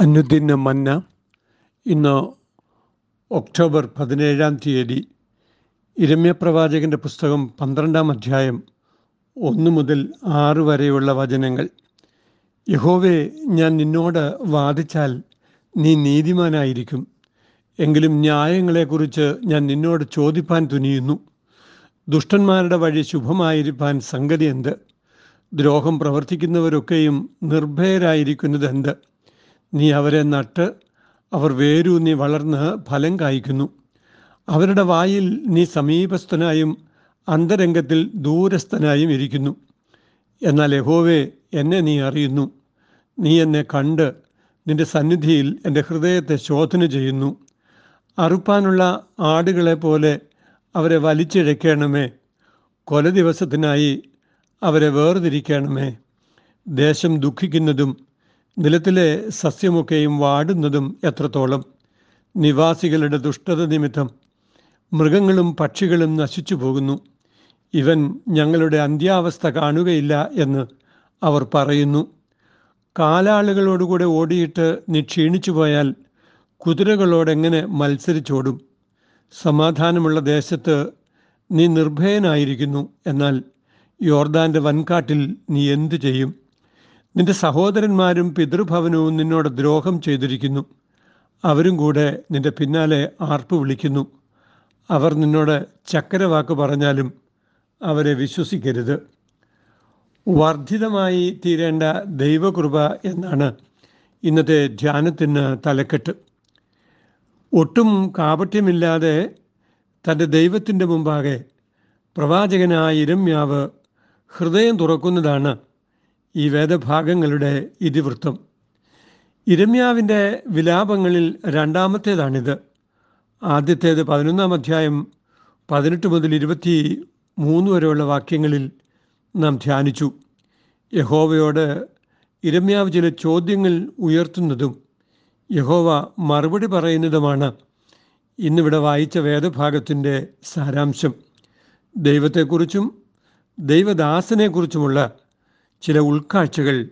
അനുദിന മന്ന ഇന്ന് ഒക്ടോബർ പതിനേഴാം തീയതി ഇരമ്യ പ്രവാചകന്റെ പുസ്തകം പന്ത്രണ്ടാം അധ്യായം ഒന്ന് മുതൽ ആറ് വരെയുള്ള വചനങ്ങൾ. യഹോവേ ഞാൻ നിന്നോട് വാദിച്ചാൽ നീ നീതിമാനായിരിക്കും. എങ്കിലും ന്യായങ്ങളെക്കുറിച്ച് ഞാൻ നിന്നോട് ചോദിപ്പാൻ തുനിയുന്നു. ദുഷ്ടന്മാരുടെ വഴി ശുഭമായിരിക്കാൻ സംഗതി എന്ത്? ദ്രോഹം പ്രവർത്തിക്കുന്നവരൊക്കെയും നിർഭയരായിരിക്കുന്നത് എന്ത് നീ അവരെ നട്ട് അവർ വേരൂന്നി വളർന്ന് ഫലം കായ്ക്കുന്നു. അവരുടെ വായിൽ നീ സമീപസ്ഥനായും അന്തരംഗത്തിൽ ദൂരസ്ഥനായും ഇരിക്കുന്നു. എന്നാൽ യഹോവേ എന്നെ നീ അറിയുന്നു. നീ എന്നെ കണ്ട് നിന്റെ സന്നിധിയിൽ എന്റെ ഹൃദയത്തെ ശോധന ചെയ്യുന്നു. അറുപ്പാനുള്ള ആടുകളെ പോലെ അവരെ വലിച്ചിഴക്കണമേ. കൊല ദിവസത്തിനായി അവരെ വേർതിരിക്കണമേ. ദേശം ദുഃഖിക്കുന്നതും നിലത്തിലെ സസ്യമൊക്കെയും വാടുന്നതും എത്രത്തോളം? നിവാസികളുടെ ദുഷ്ടത നിമിത്തം മൃഗങ്ങളും പക്ഷികളും നശിച്ചു പോകുന്നു. ഇവൻ ഞങ്ങളുടെ അന്ത്യാവസ്ഥ കാണുകയില്ല എന്ന് അവർ പറയുന്നു. കാലാളുകളോടുകൂടെ ഓടിയിട്ട് നീ ക്ഷീണിച്ചു പോയാൽ കുതിരകളോടെങ്ങനെ മത്സരിച്ചോടും? സമാധാനമുള്ള ദേശത്ത് നീ നിർഭയനായിരിക്കുന്നു എന്നാൽ യോർദാന്റെ വൻകാട്ടിൽ നീ എന്തു ചെയ്യും? നിന്റെ സഹോദരന്മാരും പിതൃഭവനവും നിന്നോട് ദ്രോഹം ചെയ്തിരിക്കുന്നു. അവരും കൂടെ നിന്റെ പിന്നാലെ ആർപ്പ് വിളിക്കുന്നു. അവർ നിന്നോട് ചക്കരവാക്ക് പറഞ്ഞാലും അവരെ വിശ്വസിക്കരുത്. വർദ്ധിതമായി തീരേണ്ട ദൈവകൃപ എന്നാണ് ഇന്നത്തെ ധ്യാനത്തിന് തലക്കെട്ട്. ഒട്ടും കാപട്യമില്ലാതെ തന്റെ ദൈവത്തിന്റെ മുമ്പാകെ പ്രവാചകനായ ഇരമ്യാവ് ഹൃദയം തുറക്കുന്നതാണ് ഈ വേദഭാഗങ്ങളുടെ ഇതിവൃത്തം. ഇരമ്യാവിന്റെ വിലാപങ്ങളിൽ രണ്ടാമത്തേതാണിത്. ആദ്യത്തേത് പതിനൊന്നാം അധ്യായം പതിനെട്ട് മുതൽ ഇരുപത്തി മൂന്ന് വരെയുള്ള വാക്യങ്ങളിൽ നാം ധ്യാനിച്ചു. യഹോവയോട് ഇരമ്യാവ് ചില ചോദ്യങ്ങൾ ഉയർത്തുന്നതും യഹോവ മറുപടി പറയുന്നതുമാണ് ഇന്നിവിടെ വായിച്ച വേദഭാഗത്തിന്റെ സാരാംശം. ദൈവത്തെക്കുറിച്ചും ദൈവദാസനെക്കുറിച്ചുമുള്ള ചില ഉൾക്കാഴ്ചകൾ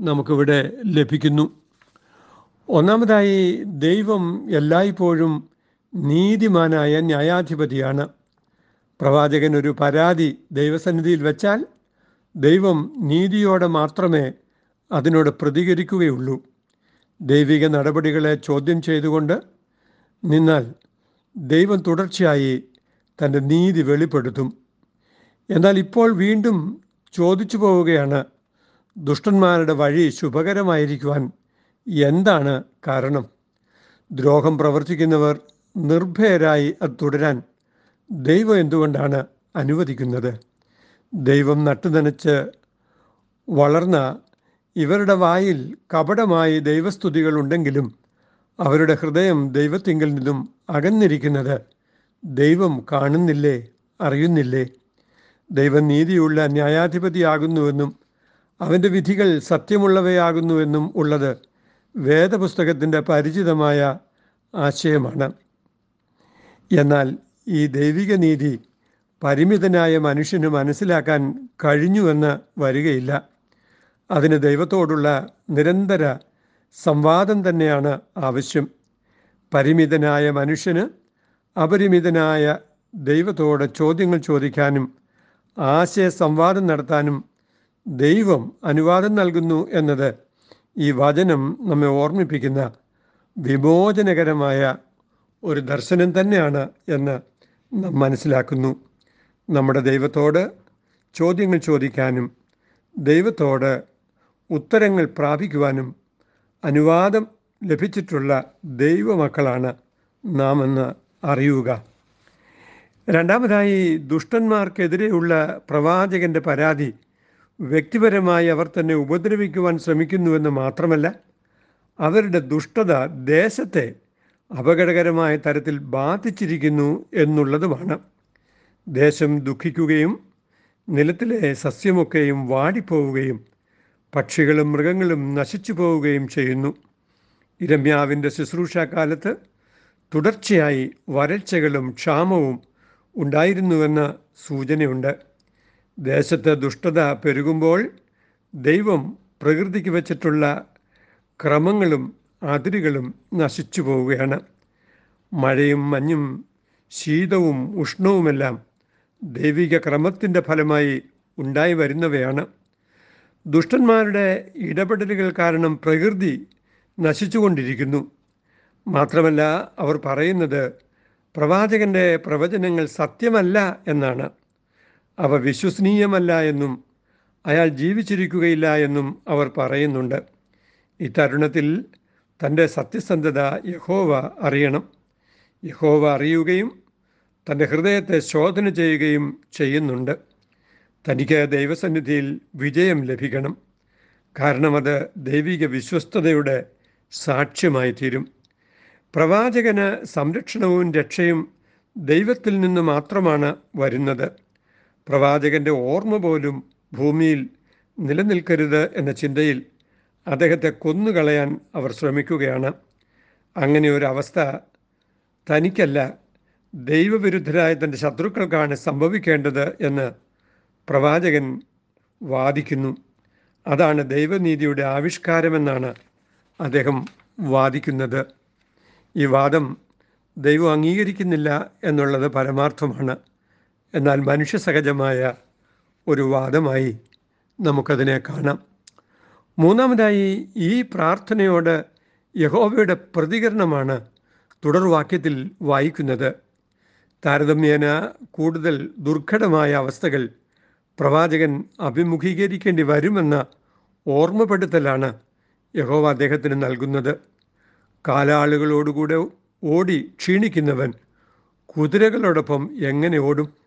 നമുക്കിവിടെ ലഭിക്കുന്നു. ഒന്നാമതായി ദൈവം എല്ലായ്പ്പോഴും നീതിമാനായ ന്യായാധിപതിയാണ്. പ്രവാചകൻ ഒരു പരാതി ദൈവസന്നിധിയിൽ വെച്ചാൽ ദൈവം നീതിയോടെ മാത്രമേ അതിനോട് പ്രതികരിക്കുകയുള്ളൂ. ദൈവിക നടപടികളെ ചോദ്യം ചെയ്തുകൊണ്ട് നിന്നാൽ ദൈവം തുടർച്ചയായി തന്റെ നീതി വെളിപ്പെടുത്തും. എന്നാൽ ഇപ്പോൾ വീണ്ടും ചോദിച്ചു പോവുകയാണ് ദുഷ്ടന്മാരുടെ വഴി ശുഭകരമായിരിക്കുവാൻ എന്താണ് കാരണം? ദ്രോഹം പ്രവർത്തിക്കുന്നവർ നിർഭയരായി അത് തുടരാൻ ദൈവം എന്തുകൊണ്ടാണ് അനുവദിക്കുന്നത്? ദൈവം നട്ടുനനച്ച് വളർന്ന ഇവരുടെ വായിൽ കപടമായി ദൈവസ്തുതികൾ ഉണ്ടെങ്കിലും അവരുടെ ഹൃദയം ദൈവത്തിങ്കിൽ നിന്നും അകന്നിരിക്കുന്നത് ദൈവം കാണുന്നില്ലേ അറിയുന്നില്ലേ? ദൈവം നീതിയുള്ള ന്യായാധിപതിയാകുന്നുവെന്നും അവന്റെ വിധികൾ സത്യമുള്ളവയാകുന്നുവെന്നും ഉള്ളത് വേദപുസ്തകത്തിന്റെ പരിചിതമായ ആശയമാണ്. എന്നാൽ ഈ ദൈവിക നീതി പരിമിതനായ മനുഷ്യന് മനസ്സിലാക്കാൻ കഴിഞ്ഞുവെന്ന് വരികയില്ല. അതിന് ദൈവത്തോടുള്ള നിരന്തര സംവാദം തന്നെയാണ് ആവശ്യം. പരിമിതനായ മനുഷ്യന് അപരിമിതനായ ദൈവത്തോട് ചോദ്യങ്ങൾ ചോദിക്കാനും ആശയ സംവാദം നടത്താനും ദൈവം അനുവാദം നൽകുന്നു എന്നത് ഈ വചനം നമ്മെ ഓർമ്മിപ്പിക്കുന്ന വിമോചനകരമായ ഒരു ദർശനം തന്നെയാണ് എന്ന് നാം മനസ്സിലാക്കുന്നു. നമ്മുടെ ദൈവത്തോട് ചോദ്യങ്ങൾ ചോദിക്കാനും ദൈവത്തോട് ഉത്തരങ്ങൾ പ്രാപിക്കുവാനും അനുവാദം ലഭിച്ചിട്ടുള്ള ദൈവമക്കളാണ് നാം എന്ന് അറിയുക. രണ്ടാമതായി ദുഷ്ടന്മാർക്കെതിരെയുള്ള പ്രവാചകന്റെ പരാതി വ്യക്തിപരമായി അവർ തന്നെ ഉപദ്രവിക്കുവാൻ ശ്രമിക്കുന്നുവെന്ന് മാത്രമല്ല അവരുടെ ദുഷ്ടത ദേശത്തെ അപകടകരമായ തരത്തിൽ ബാധിച്ചിരിക്കുന്നു എന്നുള്ളതുമാണ്. ദേശം ദുഃഖിക്കുകയും നിലത്തിലെ സസ്യമൊക്കെയും വാടിപ്പോവുകയും പക്ഷികളും മൃഗങ്ങളും നശിച്ചു പോവുകയും ചെയ്യുന്നു. ഇരമ്യാവിന്റെ ശുശ്രൂഷാകാലത്ത് തുടർച്ചയായി വരൾച്ചകളും ക്ഷാമവും ഉണ്ടായിരുന്നുവെന്ന സൂചനയുണ്ട്. ദേശത്ത് ദുഷ്ടത പെരുകുമ്പോൾ ദൈവം പ്രകൃതിക്ക് വച്ചിട്ടുള്ള ക്രമങ്ങളും അതിരുകളും നശിച്ചു പോവുകയാണ്. മഴയും മഞ്ഞും ശീതവും ഉഷ്ണവുമെല്ലാം ദൈവിക ക്രമത്തിന്റെ ഫലമായി ഉണ്ടായി വരുന്നവയാണ്. ദുഷ്ടന്മാരുടെ ഇടപെടലുകൾ കാരണം പ്രകൃതി നശിച്ചുകൊണ്ടിരിക്കുന്നു മാത്രമല്ല അവർ പറയുന്നത് പ്രവാചകന്റെ പ്രവചനങ്ങൾ സത്യമല്ല എന്നാണ്. അവ വിശ്വസനീയമല്ല എന്നും അയാൾ ജീവിച്ചിരിക്കുകയില്ല എന്നും അവർ പറയുന്നുണ്ട്. ഇത്തരുണത്തിൽ തന്റെ സത്യസന്ധത യഹോവ അറിയണം. യഹോവ അറിയുകയും തന്റെ ഹൃദയത്തെ ശോധന ചെയ്യുകയും ചെയ്യുന്നുണ്ട്. തനിക്ക് ദൈവസന്നിധിയിൽ വിജയം ലഭിക്കണം. കാരണം അത് ദൈവിക വിശ്വസ്തതയുടെ സാക്ഷ്യമായി തീരും പ്രവാചകന് സംരക്ഷണവും രക്ഷയും ദൈവത്തിൽ നിന്ന് മാത്രമാണ് വരുന്നത്. പ്രവാചകന്റെ ഓർമ്മ പോലും ഭൂമിയിൽ നിലനിൽക്കരുത് എന്ന ചിന്തയിൽ അദ്ദേഹത്തെ കൊന്നുകളയാൻ അവർ ശ്രമിക്കുകയാണ്. അങ്ങനെ ഒരു അവസ്ഥ തനിക്കല്ല ദൈവവിരുദ്ധരായ തന്റെ ശത്രുക്കൾക്കാണ് സംഭവിക്കേണ്ടത് എന്ന് പ്രവാചകൻ വാദിക്കുന്നു. അതാണ് ദൈവനീതിയുടെ ആവിഷ്കാരമെന്നാണ് അദ്ദേഹം വാദിക്കുന്നത്. ഈ വാദം ദൈവം അംഗീകരിക്കുന്നില്ല എന്നുള്ളത് പരമാർത്ഥമാണ്. എന്നാൽ മനുഷ്യ സഹജമായ ഒരു വാദമായി നമുക്കതിനെ കാണാം. മൂന്നാമതായി ഈ പ്രാർത്ഥനയോട് യഹോവയുടെ പ്രതികരണമാണ് തുടർവാക്യത്തിൽ വായിക്കുന്നത്. താരതമ്യേന കൂടുതൽ ദുർഘടമായ അവസ്ഥകൾ പ്രവാചകൻ അഭിമുഖീകരിക്കേണ്ടി വരുമെന്ന ഓർമ്മപ്പെടുത്തലാണ് യഹോവ അദ്ദേഹത്തിന് നൽകുന്നത്. കാലാളുകളോടുകൂടെ ഓടി ക്ഷീണിക്കുന്നവൻ കുതിരകളോടൊപ്പം എങ്ങനെ ഓടും?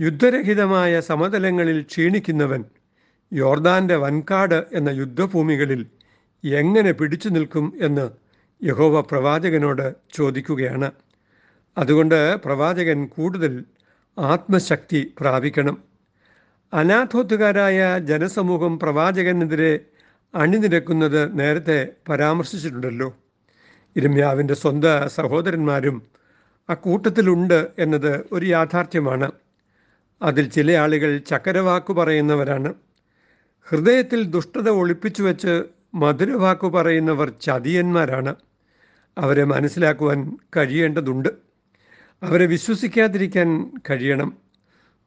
യുദ്ധരഹിതമായ സമതലങ്ങളിൽ ക്ഷീണിക്കുന്നവൻ യോർദാന്റെ വൻകാട് എന്ന യുദ്ധഭൂമികളിൽ എങ്ങനെ പിടിച്ചു നിൽക്കും എന്ന് യഹോവ പ്രവാചകനോട് ചോദിക്കുകയാണ്. അതുകൊണ്ട് പ്രവാചകൻ കൂടുതൽ ആത്മശക്തി പ്രാപിക്കണം. അനാഥോത്തുകാരായ ജനസമൂഹം പ്രവാചകനെതിരെ അണിനിരക്കുന്നത് നേരത്തെ പരാമർശിച്ചിട്ടുണ്ടല്ലോ. ഇരമ്യാവിന്റെ സ്വന്തം സഹോദരന്മാരും അക്കൂട്ടത്തിലുണ്ട് എന്നത് ഒരു യാഥാർത്ഥ്യമാണ്. അതിൽ ചില ആളുകൾ ചക്കരവാക്കു പറയുന്നവരാണ്. ഹൃദയത്തിൽ ദുഷ്ടത ഒളിപ്പിച്ചു വെച്ച് മധുരവാക്കു പറയുന്നവർ ചതിയന്മാരാണ്. അവരെ മനസ്സിലാക്കുവാൻ കഴിയേണ്ടതുണ്ട്. അവരെ വിശ്വസിക്കാതിരിക്കാൻ കഴിയണം.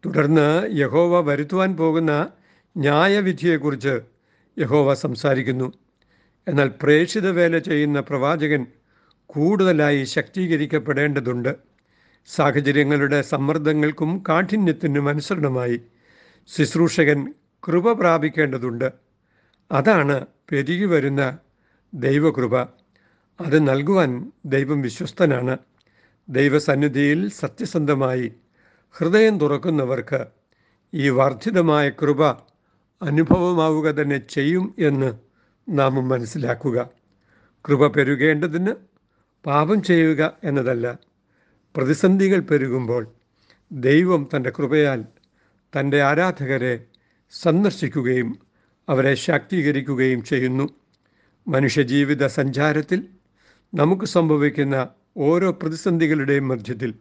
തുടർന്ന് യഹോവ വരുത്തുവാൻ പോകുന്ന ന്യായവിധിയെക്കുറിച്ച് യഹോവ സംസാരിക്കുന്നു. എന്നാൽ പ്രേക്ഷിത വേല ചെയ്യുന്ന പ്രവാചകൻ കൂടുതലായി ശക്തീകരിക്കപ്പെടേണ്ടതുണ്ട്. സാഹചര്യങ്ങളുടെ സമ്മർദ്ദങ്ങൾക്കും കാഠിന്യത്തിനും അനുസരണമായി ശുശ്രൂഷകൻ കൃപ പ്രാപിക്കേണ്ടതുണ്ട്. അതാണ് പെരുകി വരുന്ന ദൈവകൃപ. അത് നൽകുവാൻ ദൈവം വിശ്വസ്തനാണ്. ദൈവസന്നിധിയിൽ സത്യസന്ധമായി ഹൃദയം തുറക്കുന്നവർക്ക് ഈ വർദ്ധിതമായ കൃപ അനുഭവമാവുക തന്നെ ചെയ്യും എന്ന് നാം മനസ്സിലാക്കുക. കൃപ പെരുകേണ്ടതിന് പാപം ചെയ്യുക എന്നതല്ല. പ്രതിസന്ധികൾ പെരുകുമ്പോൾ ദൈവം തന്റെ കൃപയാൽ തന്റെ ആരാധകരെ സന്ദർശിക്കുകയും അവരെ ശാക്തീകരിക്കുകയും ചെയ്യുന്നു. മനുഷ്യജീവിത സഞ്ചാരത്തിൽ നമുക്ക് സംഭവിക്കുന്ന ഓരോ പ്രതിസന്ധികളുടെയും മധ്യത്തിൽ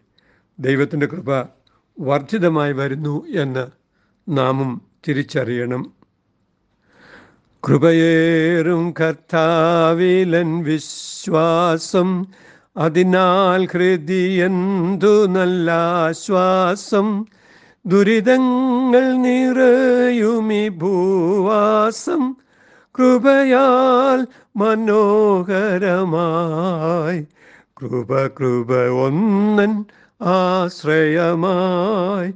ദൈവത്തിന്റെ കൃപ വർദ്ധിതമായി വരുന്നു എന്ന് നാമും തിരിച്ചറിയണം. കൃപയേറും കർത്താവിലൻ വിശ്വാസം അതിനാൽ ഹൃദിയന്തു നല്ല ആശ്വാസം ദുരിതങ്ങൾ നിറയുമി ഭൂവാസം കൃപയാൽ മനോഹരമായി കൃപ കൃപ ഒന്നൻ ആശ്രയമായി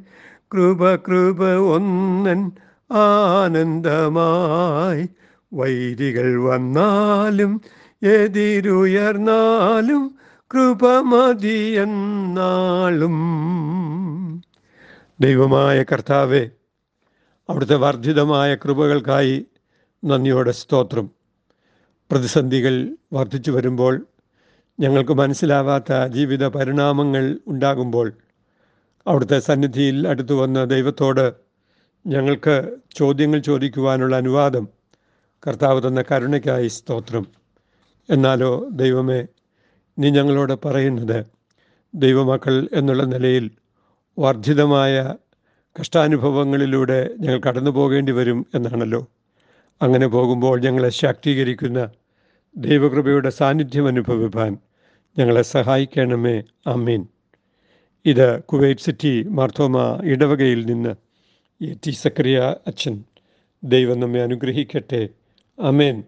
കൃപ കൃപ ഒന്നൻ ആനന്ദമായി. വൈരികൾ വന്നാലും എതിരുയർന്നാലും കൃപ മതിയെന്നാളും ദൈവമായ കർത്താവെ അവിടുത്തെ വർദ്ധിതമായ കൃപകൾക്കായി നന്ദിയോടെ സ്തോത്രം. പ്രതിസന്ധികൾ വർദ്ധിച്ചു വരുമ്പോൾ ഞങ്ങൾക്ക് മനസ്സിലാവാത്ത ജീവിത പരിണാമങ്ങൾ ഉണ്ടാകുമ്പോൾ അവിടുത്തെ സന്നിധിയിൽ അടുത്തു വന്ന ദൈവത്തോട് ഞങ്ങൾക്ക് ചോദ്യങ്ങൾ ചോദിക്കുവാനുള്ള അനുവാദം കർത്താവ് തന്ന കരുണയ്ക്കായി സ്തോത്രം. എന്നാലോ ദൈവമേ നീ ഞങ്ങളോട് പറയുന്നത് ദൈവമക്കൾ എന്നുള്ള നിലയിൽ വർദ്ധിതമായ കഷ്ടാനുഭവങ്ങളിലൂടെ ഞങ്ങൾ കടന്നു പോകേണ്ടി വരും എന്നാണല്ലോ. അങ്ങനെ പോകുമ്പോൾ ഞങ്ങളെ ശാക്തീകരിക്കുന്ന ദൈവകൃപയുടെ സാന്നിധ്യം അനുഭവിപ്പാൻ ഞങ്ങളെ സഹായിക്കണമേ. അമ്മീൻ ഇത് കുവൈറ്റ് സിറ്റി മാർത്തോമ ഇടവകയിൽ നിന്ന് എ ടി സക്രിയ അച്ഛൻ ദൈവം നമ്മെ അനുഗ്രഹിക്കട്ടെ. അമേൻ